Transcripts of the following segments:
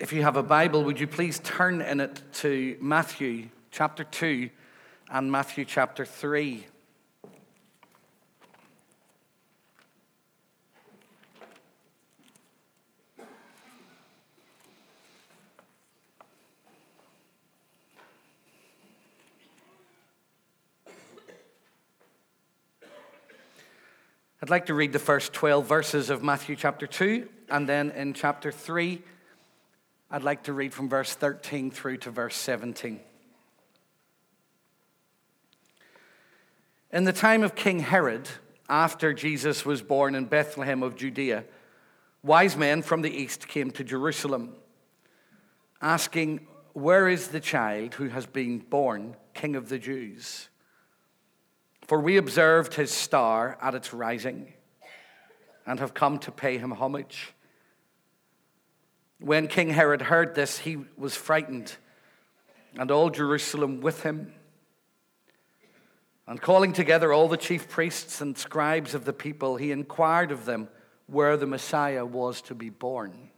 If you have a Bible, would you please turn in it to Matthew chapter 2 and Matthew chapter 3? I'd like to read the first 12 verses of Matthew chapter 2, and then in chapter 3, I'd like to read from verse 13 through to verse 17. In the time of King Herod, after Jesus was born in Bethlehem of Judea, wise men from the east came to Jerusalem, asking, Where is the child who has been born King of the Jews? For we observed his star at its rising and have come to pay him homage. When King Herod heard this, he was frightened, and all Jerusalem with him. And calling together all the chief priests and scribes of the people, he inquired of them where the Messiah was to be born.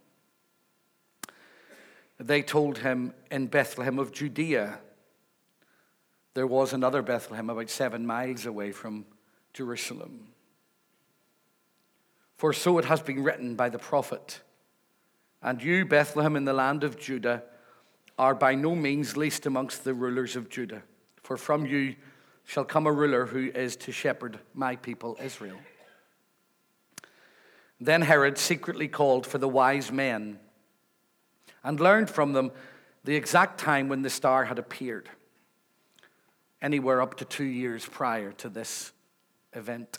They told him in Bethlehem of Judea there was another Bethlehem about seven miles away from Jerusalem. For so it has been written by the prophet And you, Bethlehem, in the land of Judah, are by no means least amongst the rulers of Judah, for from you shall come a ruler who is to shepherd my people Israel. Then Herod secretly called for the wise men and learned from them the exact time when the star had appeared anywhere up to two years prior to this event.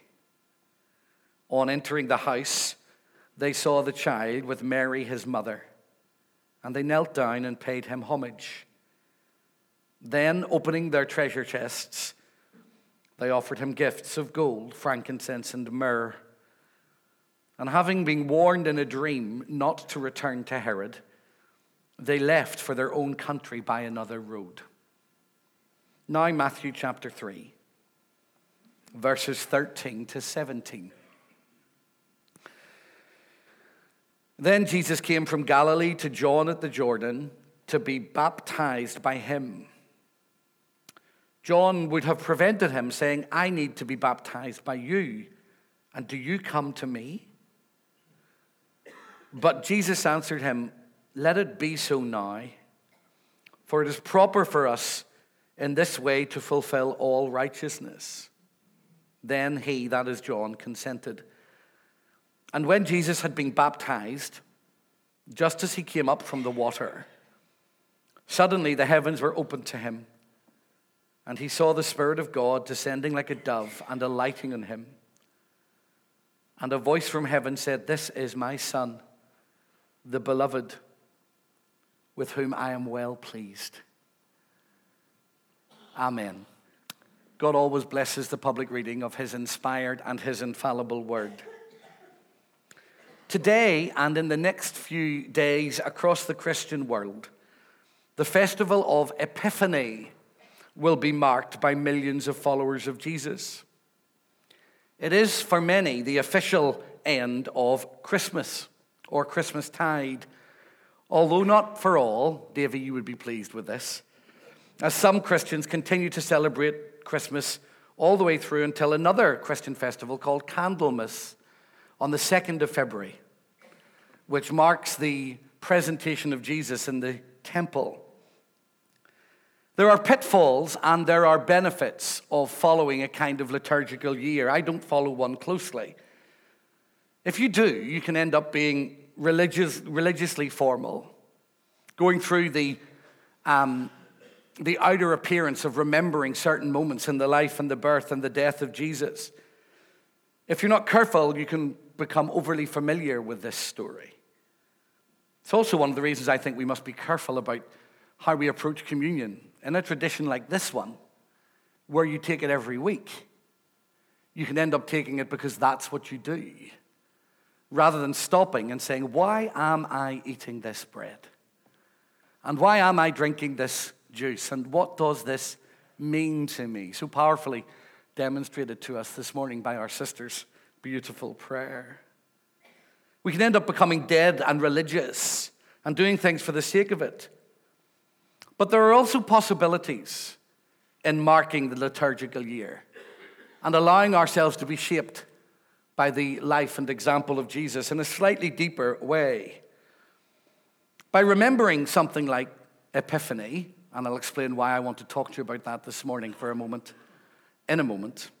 On entering the house, they saw the child with Mary, his mother, and they knelt down and paid him homage. Then, opening their treasure chests, they offered him gifts of gold, frankincense, and myrrh. And having been warned in a dream not to return to Herod, they left for their own country by another road. Now, Matthew chapter 3, verses 13 to 17. Then Jesus came from Galilee to John at the Jordan to be baptized by him. John would have prevented him, saying, I need to be baptized by you, and do you come to me? But Jesus answered him, Let it be so now, for it is proper for us in this way to fulfill all righteousness. Then he, that is John, consented. And when Jesus had been baptized, just as he came up from the water, suddenly the heavens were opened to him, and he saw the Spirit of God descending like a dove and alighting on him. And a voice from heaven said, This is my Son, the beloved, with whom I am well pleased. Amen. God always blesses the public reading of his inspired and his infallible word. Today and in the next few days across the Christian world, the festival of Epiphany will be marked by millions of followers of Jesus. It is for many the official end of Christmas or Christmas tide, although not for all. Davy, you would be pleased with this as some Christians continue to celebrate Christmas all the way through until another Christian festival called Candlemas on the 2nd of February, which marks the presentation of Jesus in the temple. There are pitfalls and there are benefits of following a kind of liturgical year. I don't follow one closely. If you do, you can end up being religious, religiously formal, going through the um, the outer appearance of remembering certain moments in the life and the birth and the death of Jesus. If you're not careful, you can become overly familiar with this story. It's also one of the reasons I think we must be careful about how we approach communion. In a tradition like this one, where you take it every week, you can end up taking it because that's what you do, rather than stopping and saying, Why am I eating this bread? And why am I drinking this juice? And what does this mean to me? So powerfully demonstrated to us this morning by our sister's beautiful prayer. We can end up becoming dead and religious and doing things for the sake of it. But there are also possibilities in marking the liturgical year and allowing ourselves to be shaped by the life and example of Jesus in a slightly deeper way. By remembering something like Epiphany, and I'll explain why I want to talk to you about that this morning for a moment, in a moment,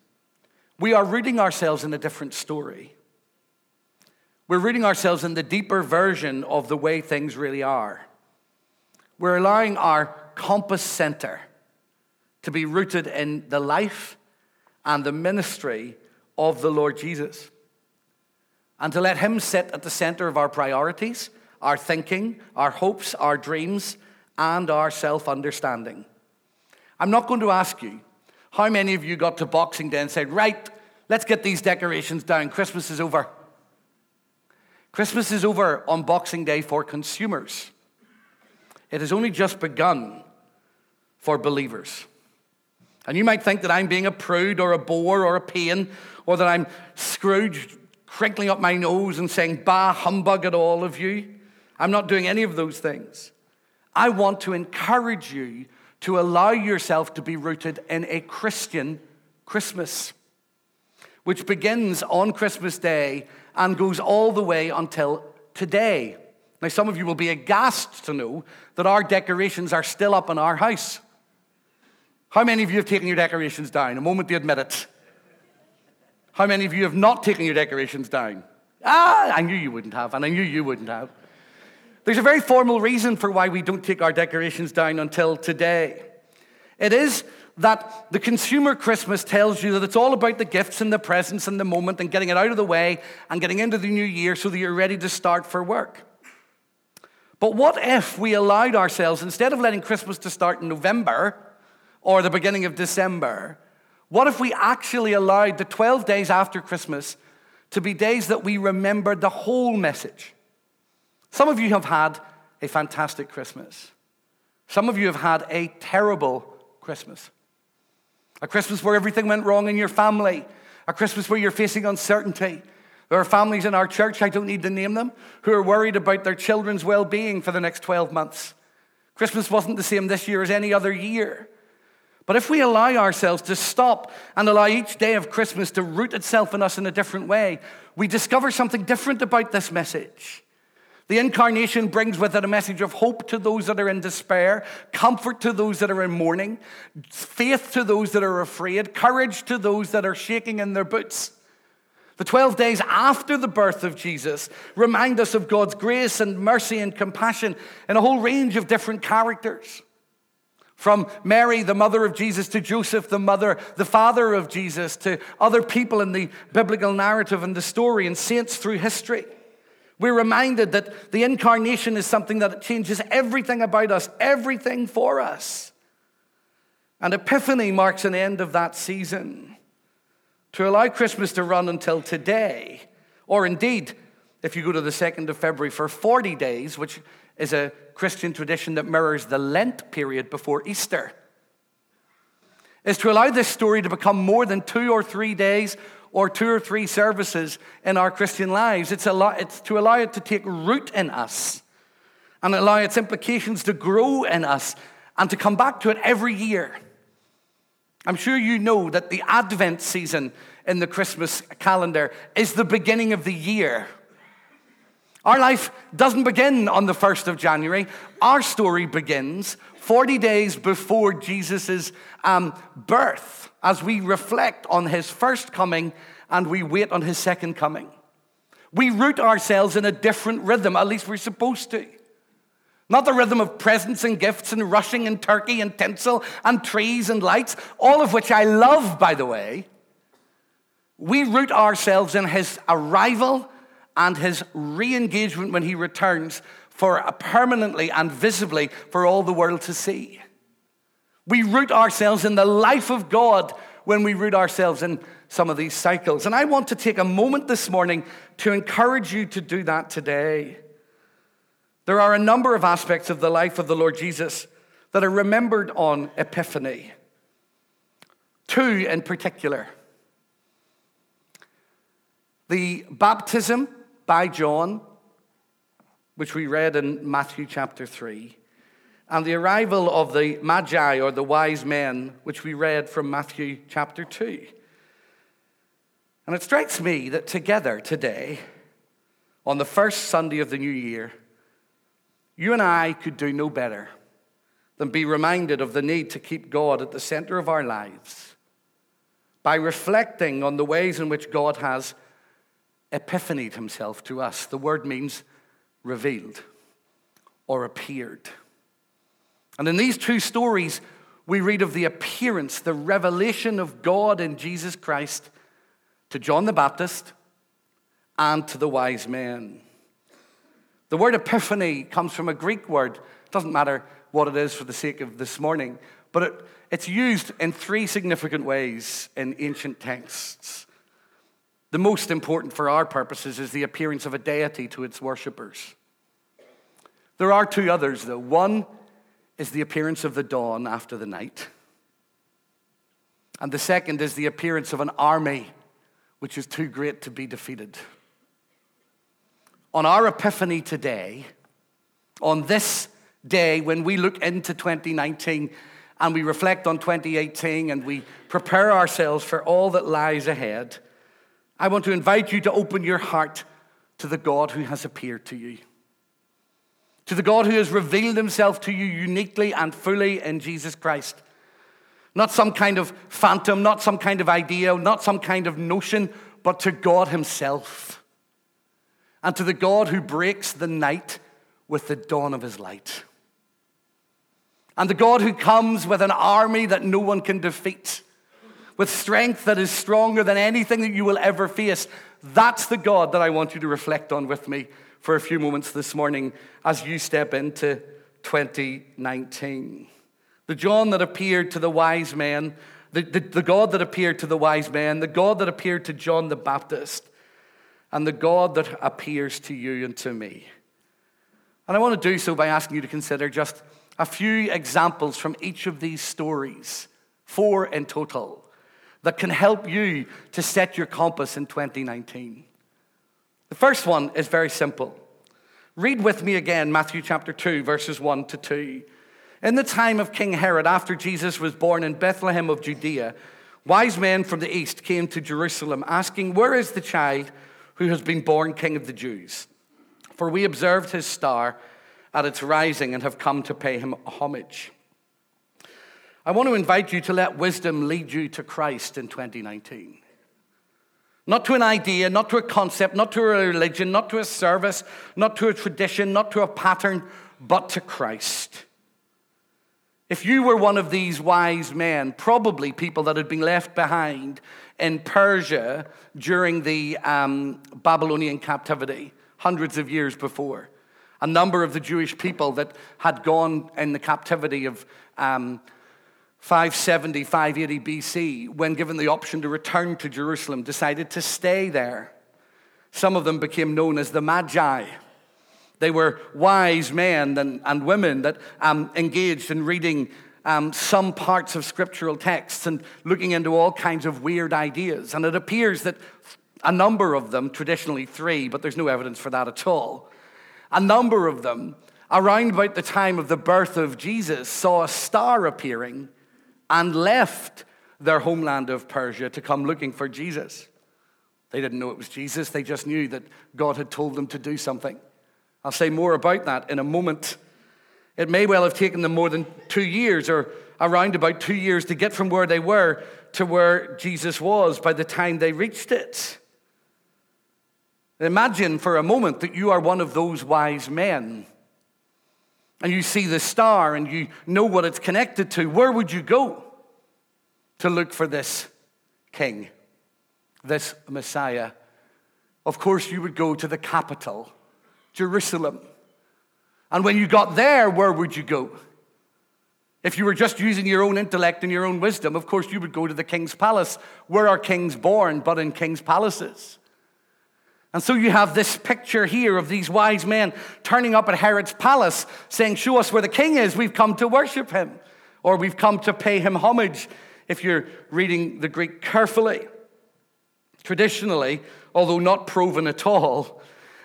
we are rooting ourselves in a different story. We're rooting ourselves in the deeper version of the way things really are. We're allowing our compass center to be rooted in the life and the ministry of the Lord Jesus. And to let Him sit at the center of our priorities, our thinking, our hopes, our dreams, and our self understanding. I'm not going to ask you how many of you got to Boxing Day and said, Right, let's get these decorations down, Christmas is over. Christmas is over on Boxing Day for consumers. It has only just begun for believers. And you might think that I'm being a prude or a bore or a pain, or that I'm Scrooge crinkling up my nose and saying, Bah, humbug at all of you. I'm not doing any of those things. I want to encourage you to allow yourself to be rooted in a Christian Christmas, which begins on Christmas Day and goes all the way until today. Now, some of you will be aghast to know that our decorations are still up in our house. How many of you have taken your decorations down? A moment to admit it. How many of you have not taken your decorations down? Ah, I knew you wouldn't have, and I knew you wouldn't have. There's a very formal reason for why we don't take our decorations down until today. It is that the consumer Christmas tells you that it's all about the gifts and the presents and the moment and getting it out of the way and getting into the new year so that you're ready to start for work. But what if we allowed ourselves, instead of letting Christmas to start in November or the beginning of December, what if we actually allowed the 12 days after Christmas to be days that we remembered the whole message? Some of you have had a fantastic Christmas. Some of you have had a terrible Christmas. A Christmas where everything went wrong in your family. A Christmas where you're facing uncertainty. There are families in our church, I don't need to name them, who are worried about their children's well being for the next 12 months. Christmas wasn't the same this year as any other year. But if we allow ourselves to stop and allow each day of Christmas to root itself in us in a different way, we discover something different about this message. The incarnation brings with it a message of hope to those that are in despair, comfort to those that are in mourning, faith to those that are afraid, courage to those that are shaking in their boots. The 12 days after the birth of Jesus remind us of God's grace and mercy and compassion in a whole range of different characters. From Mary, the mother of Jesus, to Joseph, the mother, the father of Jesus, to other people in the biblical narrative and the story and saints through history. We're reminded that the incarnation is something that changes everything about us, everything for us. And Epiphany marks an end of that season. To allow Christmas to run until today, or indeed, if you go to the 2nd of February for 40 days, which is a Christian tradition that mirrors the Lent period before Easter, is to allow this story to become more than two or three days or two or three services in our Christian lives. It's, it's to allow it to take root in us and allow its implications to grow in us and to come back to it every year. I'm sure you know that the Advent season in the Christmas calendar is the beginning of the year. Our life doesn't begin on the 1st of January. Our story begins 40 days before Jesus' um, birth as we reflect on his first coming and we wait on his second coming. We root ourselves in a different rhythm, at least we're supposed to. Not the rhythm of presents and gifts and rushing and turkey and tinsel and trees and lights, all of which I love, by the way. We root ourselves in his arrival and his re engagement when he returns for permanently and visibly for all the world to see. We root ourselves in the life of God when we root ourselves in some of these cycles. And I want to take a moment this morning to encourage you to do that today. There are a number of aspects of the life of the Lord Jesus that are remembered on Epiphany. Two in particular the baptism by John, which we read in Matthew chapter 3, and the arrival of the Magi or the wise men, which we read from Matthew chapter 2. And it strikes me that together today, on the first Sunday of the new year, you and I could do no better than be reminded of the need to keep God at the center of our lives by reflecting on the ways in which God has epiphanied himself to us. The word means revealed or appeared. And in these two stories, we read of the appearance, the revelation of God in Jesus Christ to John the Baptist and to the wise men. The word epiphany comes from a Greek word. It doesn't matter what it is for the sake of this morning, but it, it's used in three significant ways in ancient texts. The most important for our purposes is the appearance of a deity to its worshippers. There are two others, though. One is the appearance of the dawn after the night, and the second is the appearance of an army which is too great to be defeated. On our epiphany today, on this day when we look into 2019 and we reflect on 2018 and we prepare ourselves for all that lies ahead, I want to invite you to open your heart to the God who has appeared to you. To the God who has revealed himself to you uniquely and fully in Jesus Christ. Not some kind of phantom, not some kind of idea, not some kind of notion, but to God himself and to the God who breaks the night with the dawn of his light. And the God who comes with an army that no one can defeat, with strength that is stronger than anything that you will ever face. That's the God that I want you to reflect on with me for a few moments this morning as you step into 2019. The John that appeared to the wise men, the, the, the God that appeared to the wise men, the God that appeared to John the Baptist, and the God that appears to you and to me. And I want to do so by asking you to consider just a few examples from each of these stories, four in total, that can help you to set your compass in 2019. The first one is very simple. Read with me again Matthew chapter 2, verses 1 to 2. In the time of King Herod, after Jesus was born in Bethlehem of Judea, wise men from the east came to Jerusalem asking, Where is the child? who has been born King of the Jews. For we observed his star at its rising and have come to pay him homage. I want to invite you to let wisdom lead you to Christ in 2019. Not to an idea, not to a concept, not to a religion, not to a service, not to a tradition, not to a pattern, but to Christ. If you were one of these wise men, probably people that had been left behind in Persia during the um, Babylonian captivity, hundreds of years before. A number of the Jewish people that had gone in the captivity of um, 570, 580 BC, when given the option to return to Jerusalem, decided to stay there. Some of them became known as the Magi. They were wise men and, and women that um, engaged in reading um, some parts of scriptural texts and looking into all kinds of weird ideas. And it appears that a number of them, traditionally three, but there's no evidence for that at all, a number of them, around about the time of the birth of Jesus, saw a star appearing and left their homeland of Persia to come looking for Jesus. They didn't know it was Jesus, they just knew that God had told them to do something. I'll say more about that in a moment. It may well have taken them more than two years or around about two years to get from where they were to where Jesus was by the time they reached it. Imagine for a moment that you are one of those wise men and you see the star and you know what it's connected to. Where would you go to look for this king, this Messiah? Of course, you would go to the capital, Jerusalem And when you got there, where would you go? If you were just using your own intellect and your own wisdom, of course, you would go to the king's palace. Where are kings born but in king's palaces? And so you have this picture here of these wise men turning up at Herod's palace saying, Show us where the king is. We've come to worship him, or we've come to pay him homage, if you're reading the Greek carefully. Traditionally, although not proven at all,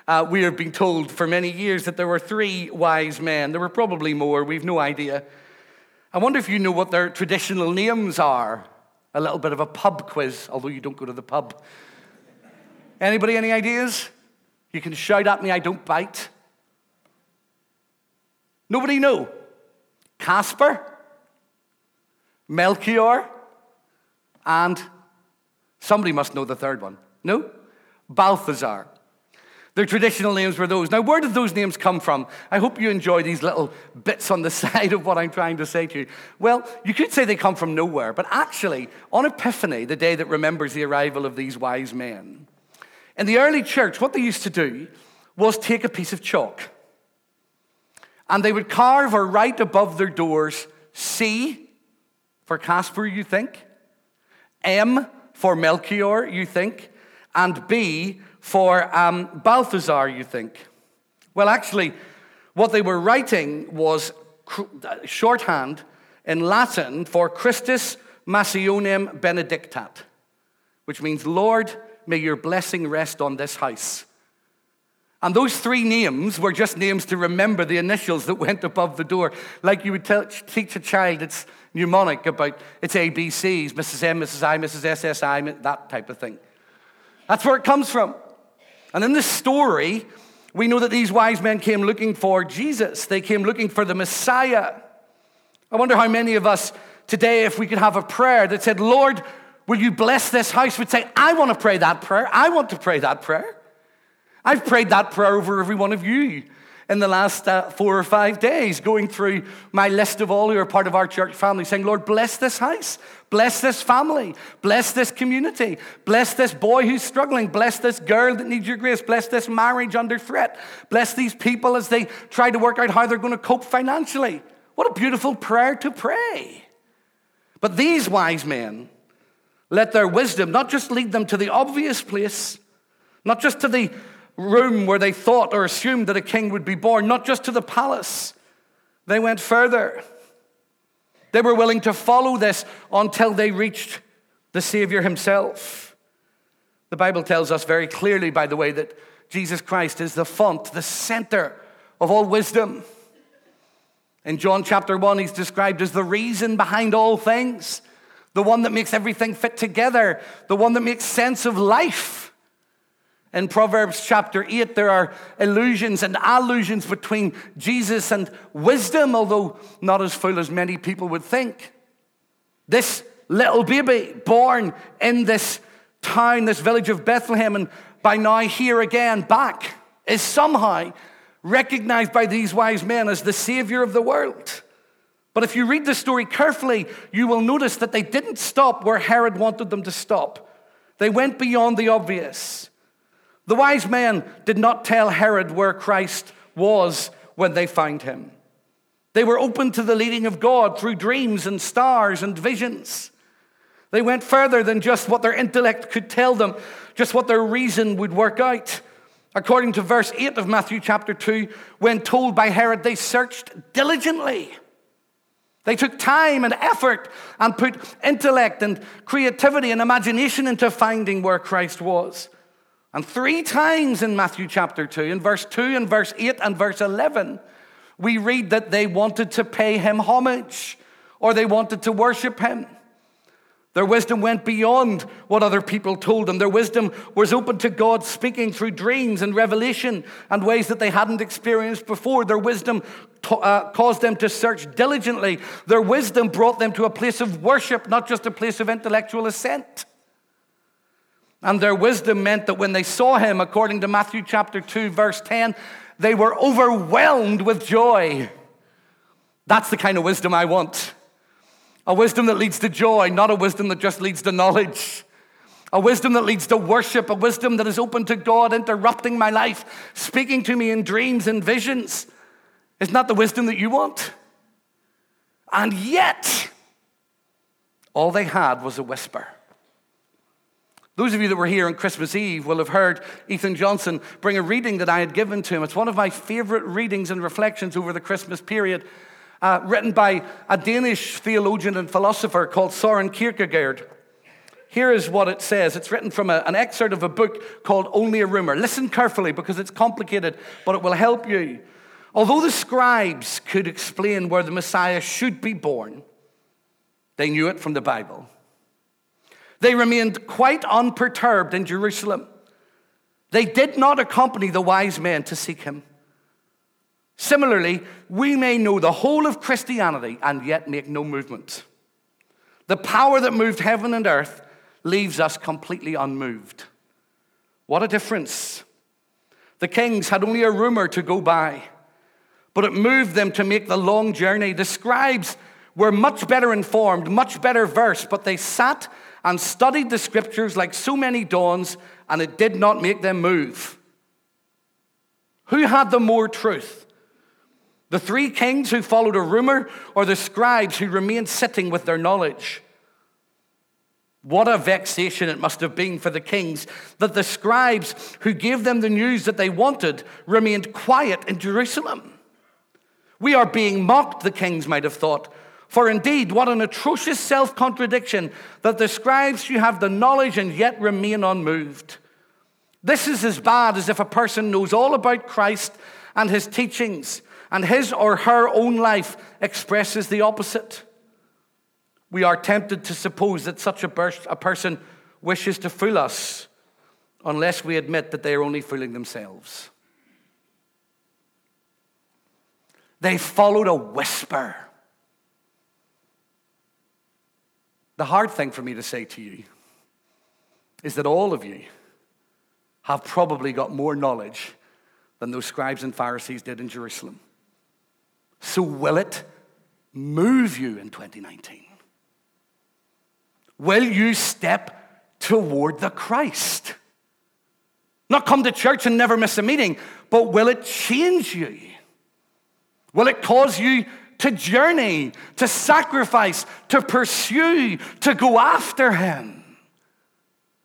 uh, we have been told for many years that there were three wise men. There were probably more, we've no idea. I wonder if you know what their traditional names are. A little bit of a pub quiz, although you don't go to the pub. Anybody, any ideas? You can shout at me, I don't bite. Nobody know. Casper, Melchior, and somebody must know the third one. No? Balthazar. Their traditional names were those. Now, where did those names come from? I hope you enjoy these little bits on the side of what I'm trying to say to you. Well, you could say they come from nowhere, but actually, on Epiphany, the day that remembers the arrival of these wise men, in the early church, what they used to do was take a piece of chalk and they would carve or write above their doors C for Casper, you think, M for Melchior, you think, and B for um, Balthazar, you think. Well, actually, what they were writing was shorthand in Latin for Christus Mansionem Benedicat, which means, Lord, may your blessing rest on this house. And those three names were just names to remember the initials that went above the door. Like you would tell, teach a child it's mnemonic about its ABCs, Mrs. M, Mrs. I, Mrs. SSI, that type of thing. That's where it comes from. And in this story, we know that these wise men came looking for Jesus. They came looking for the Messiah. I wonder how many of us today, if we could have a prayer that said, Lord, will you bless this house? Would say, I want to pray that prayer. I want to pray that prayer. I've prayed that prayer over every one of you in the last uh, four or five days, going through my list of all who are part of our church family, saying, Lord, bless this house, bless this family, bless this community, bless this boy who's struggling, bless this girl that needs your grace, bless this marriage under threat, bless these people as they try to work out how they're going to cope financially. What a beautiful prayer to pray. But these wise men let their wisdom not just lead them to the obvious place, not just to the room where they thought or assumed that a king would be born, not just to the palace. They went further. They were willing to follow this until they reached the Savior himself. The Bible tells us very clearly, by the way, that Jesus Christ is the font, the center of all wisdom. In John chapter 1, he's described as the reason behind all things, the one that makes everything fit together, the one that makes sense of life. In Proverbs chapter 8, there are illusions and allusions between Jesus and wisdom, although not as full as many people would think. This little baby born in this town, this village of Bethlehem, and by now here again back, is somehow recognized by these wise men as the Savior of the world. But if you read the story carefully, you will notice that they didn't stop where Herod wanted them to stop. They went beyond the obvious. The wise men did not tell Herod where Christ was when they found him. They were open to the leading of God through dreams and stars and visions. They went further than just what their intellect could tell them, just what their reason would work out. According to verse 8 of Matthew chapter 2, when told by Herod, they searched diligently. They took time and effort and put intellect and creativity and imagination into finding where Christ was. And three times in Matthew chapter 2, in verse 2, and verse 8, and verse 11, we read that they wanted to pay him homage or they wanted to worship him. Their wisdom went beyond what other people told them. Their wisdom was open to God speaking through dreams and revelation and ways that they hadn't experienced before. Their wisdom uh, caused them to search diligently. Their wisdom brought them to a place of worship, not just a place of intellectual assent. And their wisdom meant that when they saw him, according to Matthew chapter 2, verse 10, they were overwhelmed with joy. That's the kind of wisdom I want. A wisdom that leads to joy, not a wisdom that just leads to knowledge. A wisdom that leads to worship, a wisdom that is open to God, interrupting my life, speaking to me in dreams and visions. Isn't the wisdom that you want? And yet, all they had was a whisper. Those of you that were here on Christmas Eve will have heard Ethan Johnson bring a reading that I had given to him. It's one of my favorite readings and reflections over the Christmas period, uh, written by a Danish theologian and philosopher called Soren Kierkegaard. Here is what it says. It's written from a, an excerpt of a book called Only a Rumor. Listen carefully because it's complicated, but it will help you. Although the scribes could explain where the Messiah should be born, they knew it from the Bible. They remained quite unperturbed in Jerusalem. They did not accompany the wise men to seek him. Similarly, we may know the whole of Christianity and yet make no movement. The power that moved heaven and earth leaves us completely unmoved. What a difference. The kings had only a rumor to go by, but it moved them to make the long journey. The scribes were much better informed, much better versed, but they sat and studied the scriptures like so many dawns, and it did not make them move. Who had the more truth? The three kings who followed a rumor, or the scribes who remained sitting with their knowledge? What a vexation it must have been for the kings that the scribes who gave them the news that they wanted remained quiet in Jerusalem. We are being mocked, the kings might have thought, for indeed, what an atrocious self contradiction that the scribes who have the knowledge and yet remain unmoved. This is as bad as if a person knows all about Christ and his teachings, and his or her own life expresses the opposite. We are tempted to suppose that such a, person wishes to fool us unless we admit that they are only fooling themselves. They followed a whisper. The hard thing for me to say to you is that all of you have probably got more knowledge than those scribes and Pharisees did in Jerusalem. So, will it move you in 2019? Will you step toward the Christ? Not come to church and never miss a meeting, but will it change you? Will it cause you to journey, to sacrifice, to pursue, to go after Him?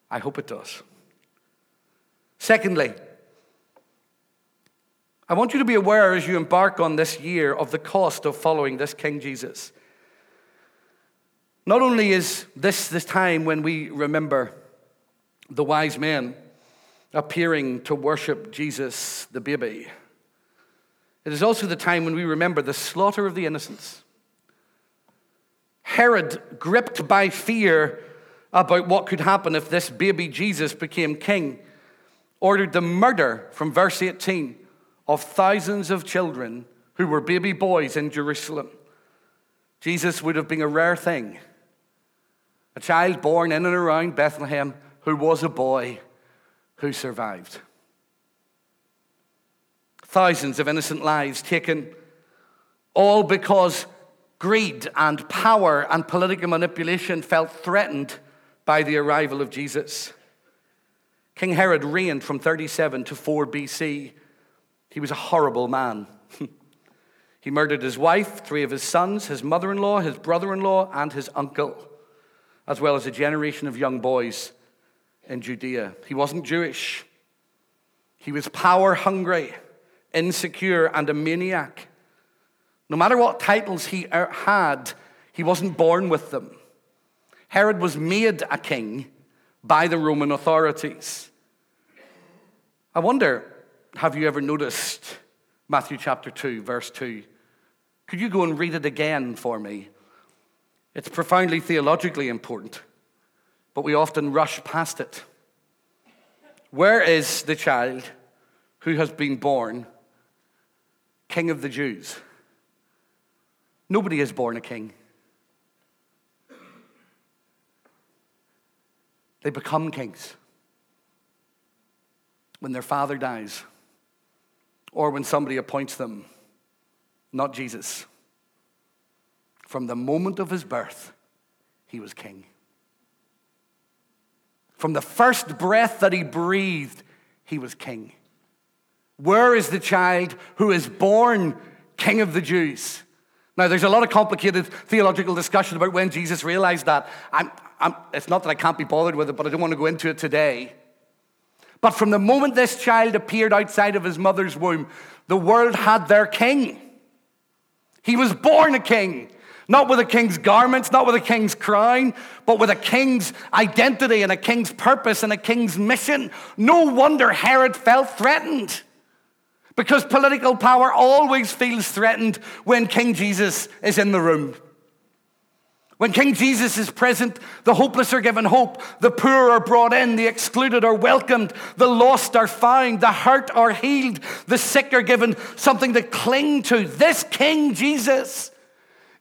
I hope it does. Secondly, I want you to be aware as you embark on this year of the cost of following this King Jesus. Not only is this this time when we remember the wise men appearing to worship Jesus, the baby, it is also the time when we remember the slaughter of the innocents. Herod, gripped by fear about what could happen if this baby Jesus became king, ordered the murder, from verse 18, of thousands of children who were baby boys in Jerusalem. Jesus would have been a rare thing. A child born in and around Bethlehem who was a boy who survived. Thousands of innocent lives taken, all because greed and power and political manipulation felt threatened by the arrival of Jesus. King Herod reigned from 37 to 4 BC. He was a horrible man. he murdered his wife, three of his sons, his mother in law, his brother in law, and his uncle, as well as a generation of young boys in Judea. He wasn't Jewish, he was power hungry insecure, and a maniac. No matter what titles he er, had, he wasn't born with them. Herod was made a king by the Roman authorities. I wonder, have you ever noticed Matthew chapter 2, verse 2? Could you go and read it again for me? It's profoundly theologically important, but we often rush past it. Where is the child who has been born King of the Jews. Nobody is born a king. They become kings when their father dies or when somebody appoints them, not Jesus. From the moment of his birth, he was king. From the first breath that he breathed, he was king. Where is the child who is born King of the Jews. Now, there's a lot of complicated theological discussion about when Jesus realized that. I'm, I'm, it's not that I can't be bothered with it, but I don't want to go into it today. But from the moment this child appeared outside of his mother's womb, the world had their king. He was born a king, not with a king's garments, not with a king's crown, but with a king's identity and a king's purpose and a king's mission. No wonder Herod felt threatened. Because political power always feels threatened when King Jesus is in the room. When King Jesus is present, the hopeless are given hope, the poor are brought in, the excluded are welcomed, the lost are found, the hurt are healed, the sick are given something to cling to. This King Jesus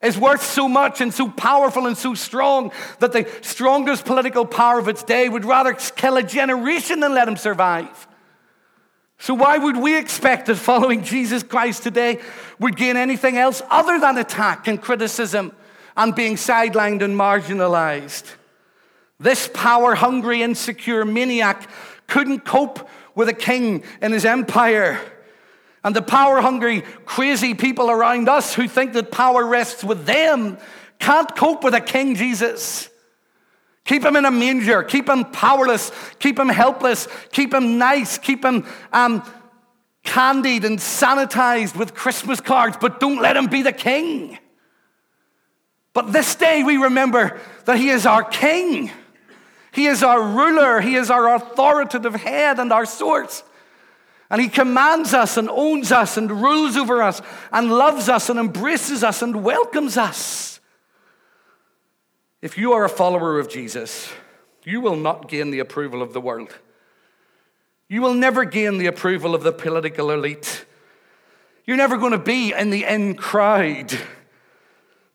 is worth so much and so powerful and so strong that the strongest political power of its day would rather kill a generation than let him survive. So, why would we expect that following Jesus Christ today would gain anything else other than attack and criticism and being sidelined and marginalized? This power hungry, insecure maniac couldn't cope with a king in his empire. And the power hungry, crazy people around us who think that power rests with them can't cope with a King Jesus. Keep him in a manger. Keep him powerless. Keep him helpless. Keep him nice. Keep him um, candied and sanitized with Christmas cards, but don't let him be the king. But this day we remember that he is our king. He is our ruler. He is our authoritative head and our source. And he commands us and owns us and rules over us and loves us and embraces us and welcomes us. If you are a follower of Jesus, you will not gain the approval of the world. You will never gain the approval of the political elite. You're never going to be in the in crowd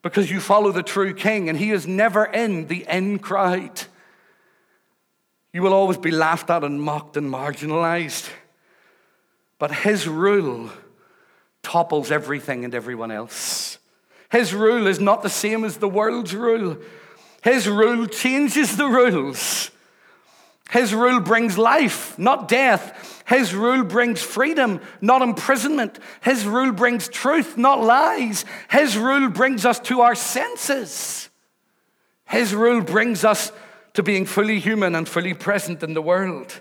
because you follow the true king, and he is never in the in crowd. You will always be laughed at and mocked and marginalized. But his rule topples everything and everyone else. His rule is not the same as the world's rule. His rule changes the rules. His rule brings life, not death. His rule brings freedom, not imprisonment. His rule brings truth, not lies. His rule brings us to our senses. His rule brings us to being fully human and fully present in the world.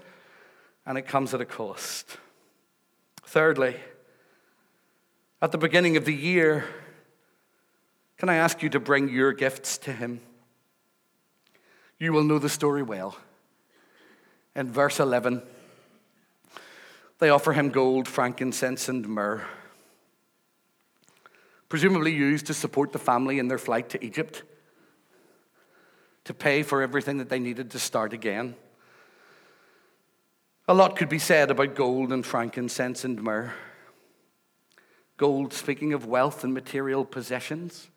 And it comes at a cost. Thirdly, at the beginning of the year, can I ask you to bring your gifts to Him? You will know the story well. In verse 11, they offer him gold, frankincense, and myrrh, presumably used to support the family in their flight to Egypt, to pay for everything that they needed to start again. A lot could be said about gold and frankincense and myrrh. Gold, speaking of wealth and material possessions,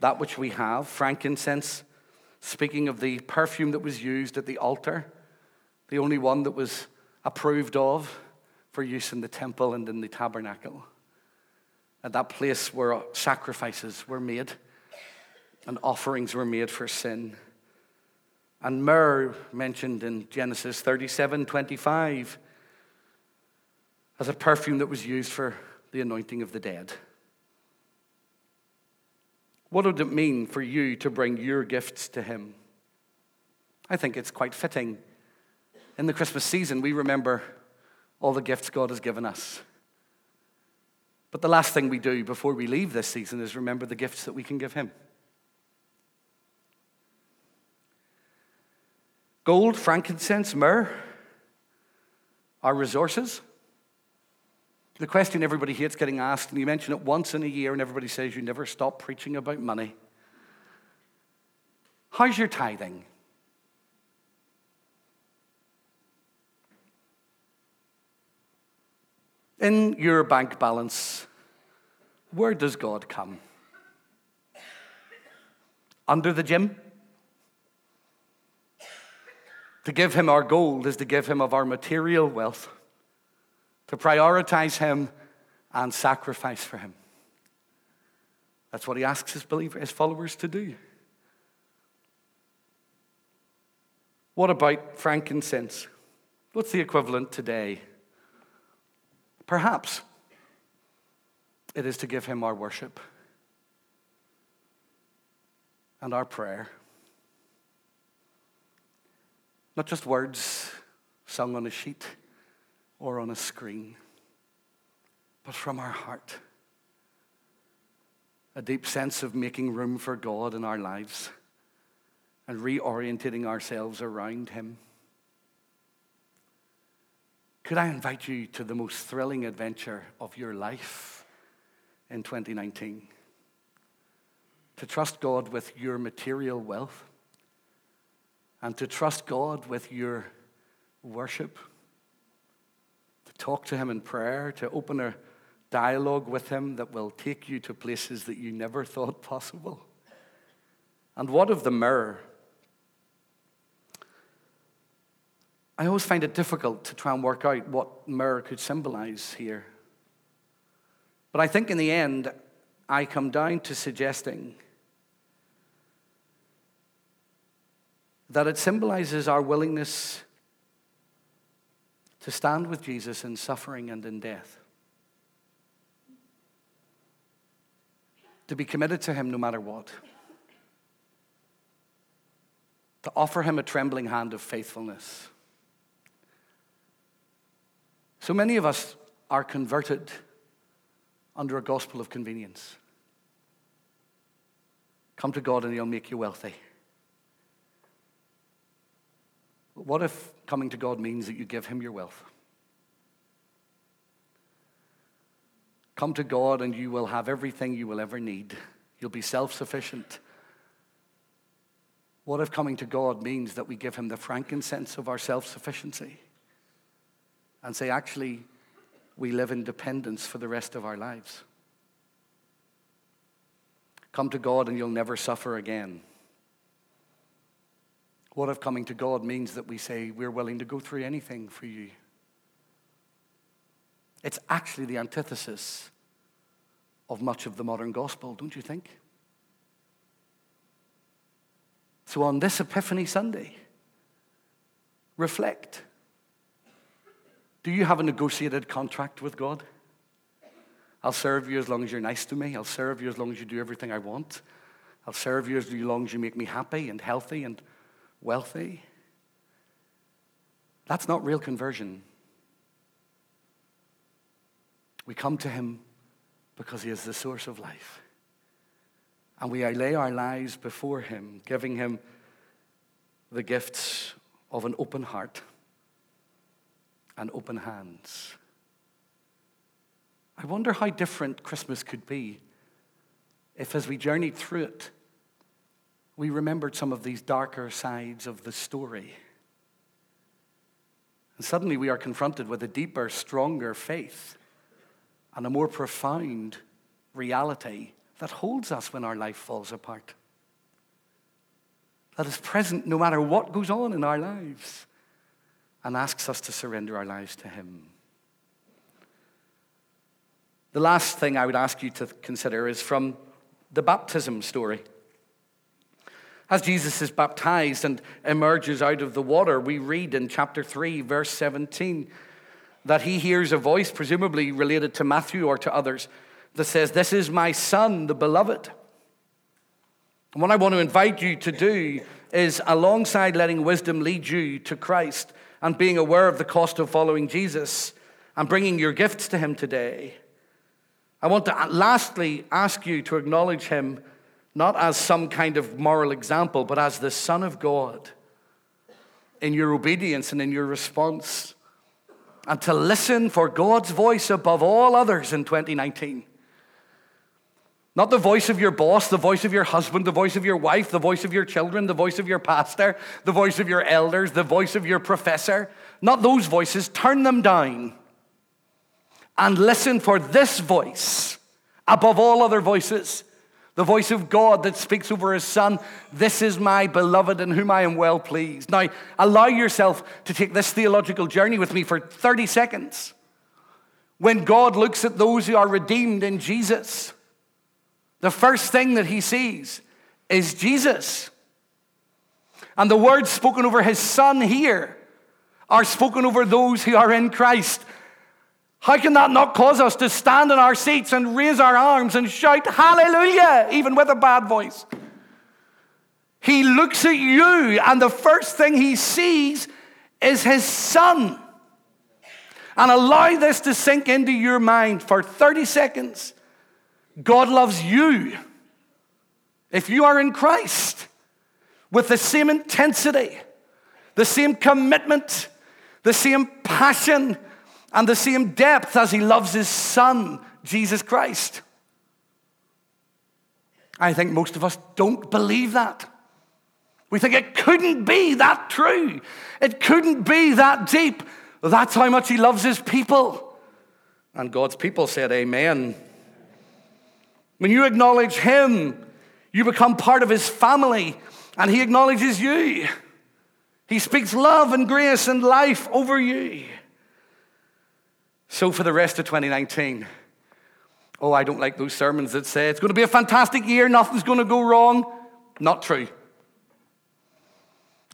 that which we have. Frankincense, speaking of the perfume that was used at the altar, the only one that was approved of for use in the temple and in the tabernacle. At that place where sacrifices were made and offerings were made for sin. And myrrh, mentioned in Genesis 37 25, as a perfume that was used for the anointing of the dead. What would it mean for you to bring your gifts to Him? I think it's quite fitting. In the Christmas season, we remember all the gifts God has given us. But the last thing we do before we leave this season is remember the gifts that we can give Him. Gold, frankincense, myrrh, our resources. The question everybody hates getting asked, and you mention it once in a year, and everybody says you never stop preaching about money. How's your tithing? In your bank balance, where does God come? Under the gym? To give him our gold is to give him of our material wealth to prioritize Him and sacrifice for Him. That's what He asks His, believers, his followers to do. What about frankincense? What's the equivalent today? Perhaps it is to give him our worship and our prayer. Not just words sung on a sheet or on a screen, but from our heart. A deep sense of making room for God in our lives and reorientating ourselves around Him. Could I invite you to the most thrilling adventure of your life in 2019? To trust God with your material wealth and to trust God with your worship, to talk to Him in prayer, to open a dialogue with Him that will take you to places that you never thought possible. And what of the myrrh? I always find it difficult to try and work out what myrrh could symbolize here. But I think in the end, I come down to suggesting that it symbolizes our willingness to stand with Jesus in suffering and in death. To be committed to Him no matter what. To offer Him a trembling hand of faithfulness. So many of us are converted under a gospel of convenience. Come to God and He'll make you wealthy. What if coming to God means that you give Him your wealth? Come to God and you will have everything you will ever need. You'll be self sufficient. What if coming to God means that we give Him the frankincense of our self sufficiency and say, actually, we live in dependence for the rest of our lives? Come to God and you'll never suffer again. What if coming to God means that we say we're willing to go through anything for you? It's actually the antithesis of much of the modern gospel, don't you think? So on this Epiphany Sunday, reflect. Do you have a negotiated contract with God? I'll serve you as long as you're nice to me. I'll serve you as long as you do everything I want. I'll serve you as long as you make me happy and healthy and wealthy. That's not real conversion. We come to Him because He is the source of life. And we lay our lives before Him, giving Him the gifts of an open heart and open hands. I wonder how different Christmas could be if, as we journeyed through it, we remembered some of these darker sides of the story. And suddenly we are confronted with a deeper, stronger faith and a more profound reality that holds us when our life falls apart. That is present no matter what goes on in our lives and asks us to surrender our lives to Him. The last thing I would ask you to consider is from the baptism story. As Jesus is baptized and emerges out of the water, we read in chapter 3, verse 17, that he hears a voice, presumably related to Matthew or to others, that says, This is my son, the beloved. And what I want to invite you to do is, alongside letting wisdom lead you to Christ and being aware of the cost of following Jesus and bringing your gifts to him today, I want to lastly ask you to acknowledge him not as some kind of moral example, but as the Son of God in your obedience and in your response. And to listen for God's voice above all others in 2019. Not the voice of your boss, the voice of your husband, the voice of your wife, the voice of your children, the voice of your pastor, the voice of your elders, the voice of your professor. Not those voices. Turn them down and listen for this voice above all other voices the voice of God that speaks over his son. This is my beloved in whom I am well pleased. Now, allow yourself to take this theological journey with me for 30 seconds. When God looks at those who are redeemed in Jesus, the first thing that he sees is Jesus. And the words spoken over his son here are spoken over those who are in Christ. How can that not cause us to stand in our seats and raise our arms and shout hallelujah, even with a bad voice? He looks at you, and the first thing he sees is his son. And allow this to sink into your mind for 30 seconds. God loves you. If you are in Christ, with the same intensity, the same commitment, the same passion, and the same depth as he loves his son, Jesus Christ. I think most of us don't believe that. We think it couldn't be that true. It couldn't be that deep. That's how much he loves his people. And God's people said, Amen. When you acknowledge him, you become part of his family, and he acknowledges you. He speaks love and grace and life over you. So, for the rest of 2019, oh, I don't like those sermons that say it's going to be a fantastic year, nothing's going to go wrong. Not true.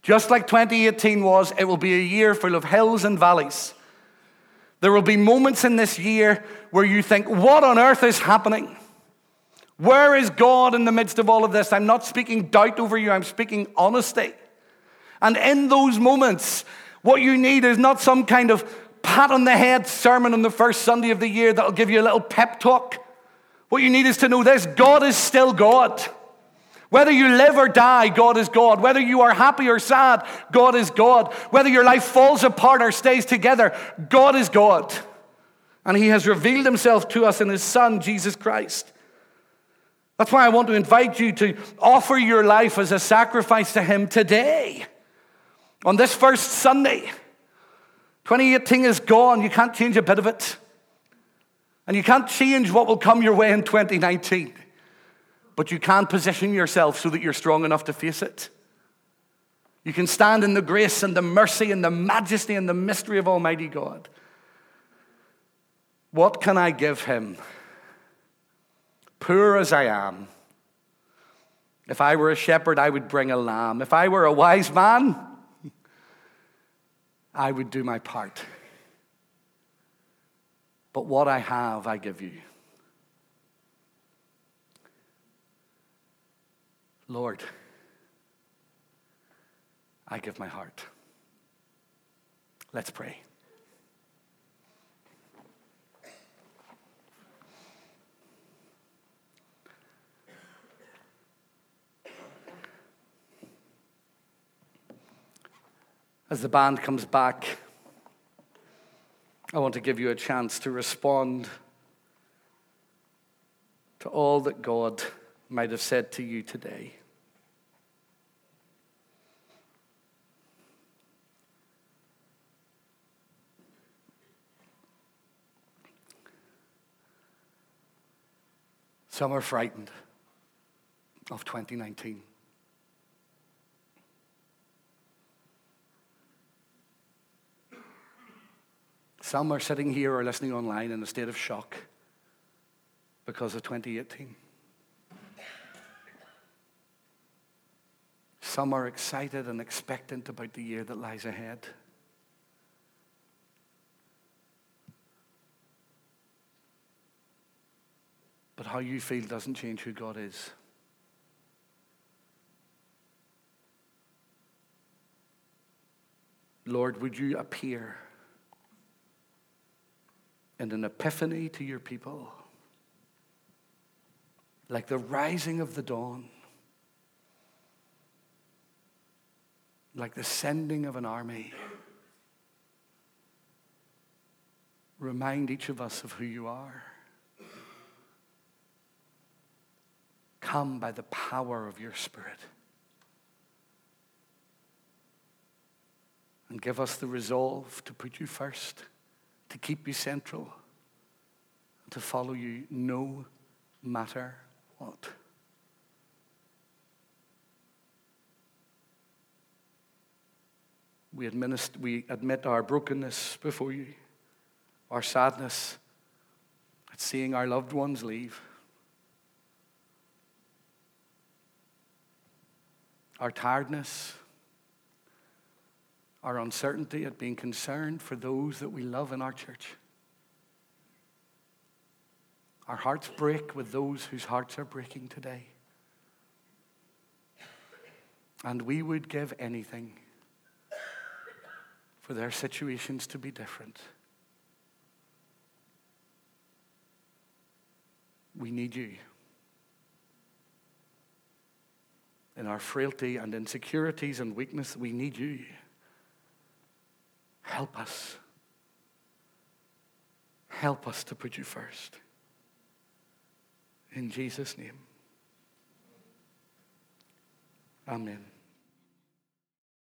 Just like 2018 was, it will be a year full of hills and valleys. There will be moments in this year where you think, What on earth is happening? Where is God in the midst of all of this? I'm not speaking doubt over you, I'm speaking honesty. And in those moments, what you need is not some kind of pat on the head sermon on the first Sunday of the year that'll give you a little pep talk. What you need is to know this God is still God. Whether you live or die, God is God. Whether you are happy or sad, God is God. Whether your life falls apart or stays together, God is God. And He has revealed Himself to us in His Son, Jesus Christ. That's why I want to invite you to offer your life as a sacrifice to Him today. On this first Sunday, 2018 is gone. You can't change a bit of it. And you can't change what will come your way in 2019. But you can position yourself so that you're strong enough to face it. You can stand in the grace and the mercy and the majesty and the mystery of Almighty God. What can I give him? Poor as I am. If I were a shepherd, I would bring a lamb. If I were a wise man, I would do my part. But what I have, I give you. Lord, I give my heart. Let's pray. As the band comes back, I want to give you a chance to respond to all that God might have said to you today. Some are frightened of 2019. Some are sitting here or listening online in a state of shock because of 2018. Some are excited and expectant about the year that lies ahead. But how you feel doesn't change who God is. Lord, would you appear? And an epiphany to your people, like the rising of the dawn, like the sending of an army. Remind each of us of who you are. Come by the power of your Spirit. And give us the resolve to put you first to keep you central, to follow you no matter what. We, administ- we admit our brokenness before you, our sadness at seeing our loved ones leave, our tiredness our uncertainty at being concerned for those that we love in our church. Our hearts break with those whose hearts are breaking today. And we would give anything for their situations to be different. We need you. In our frailty and insecurities and weakness, we need you. Help us. Help us to put you first. In Jesus' name. Amen.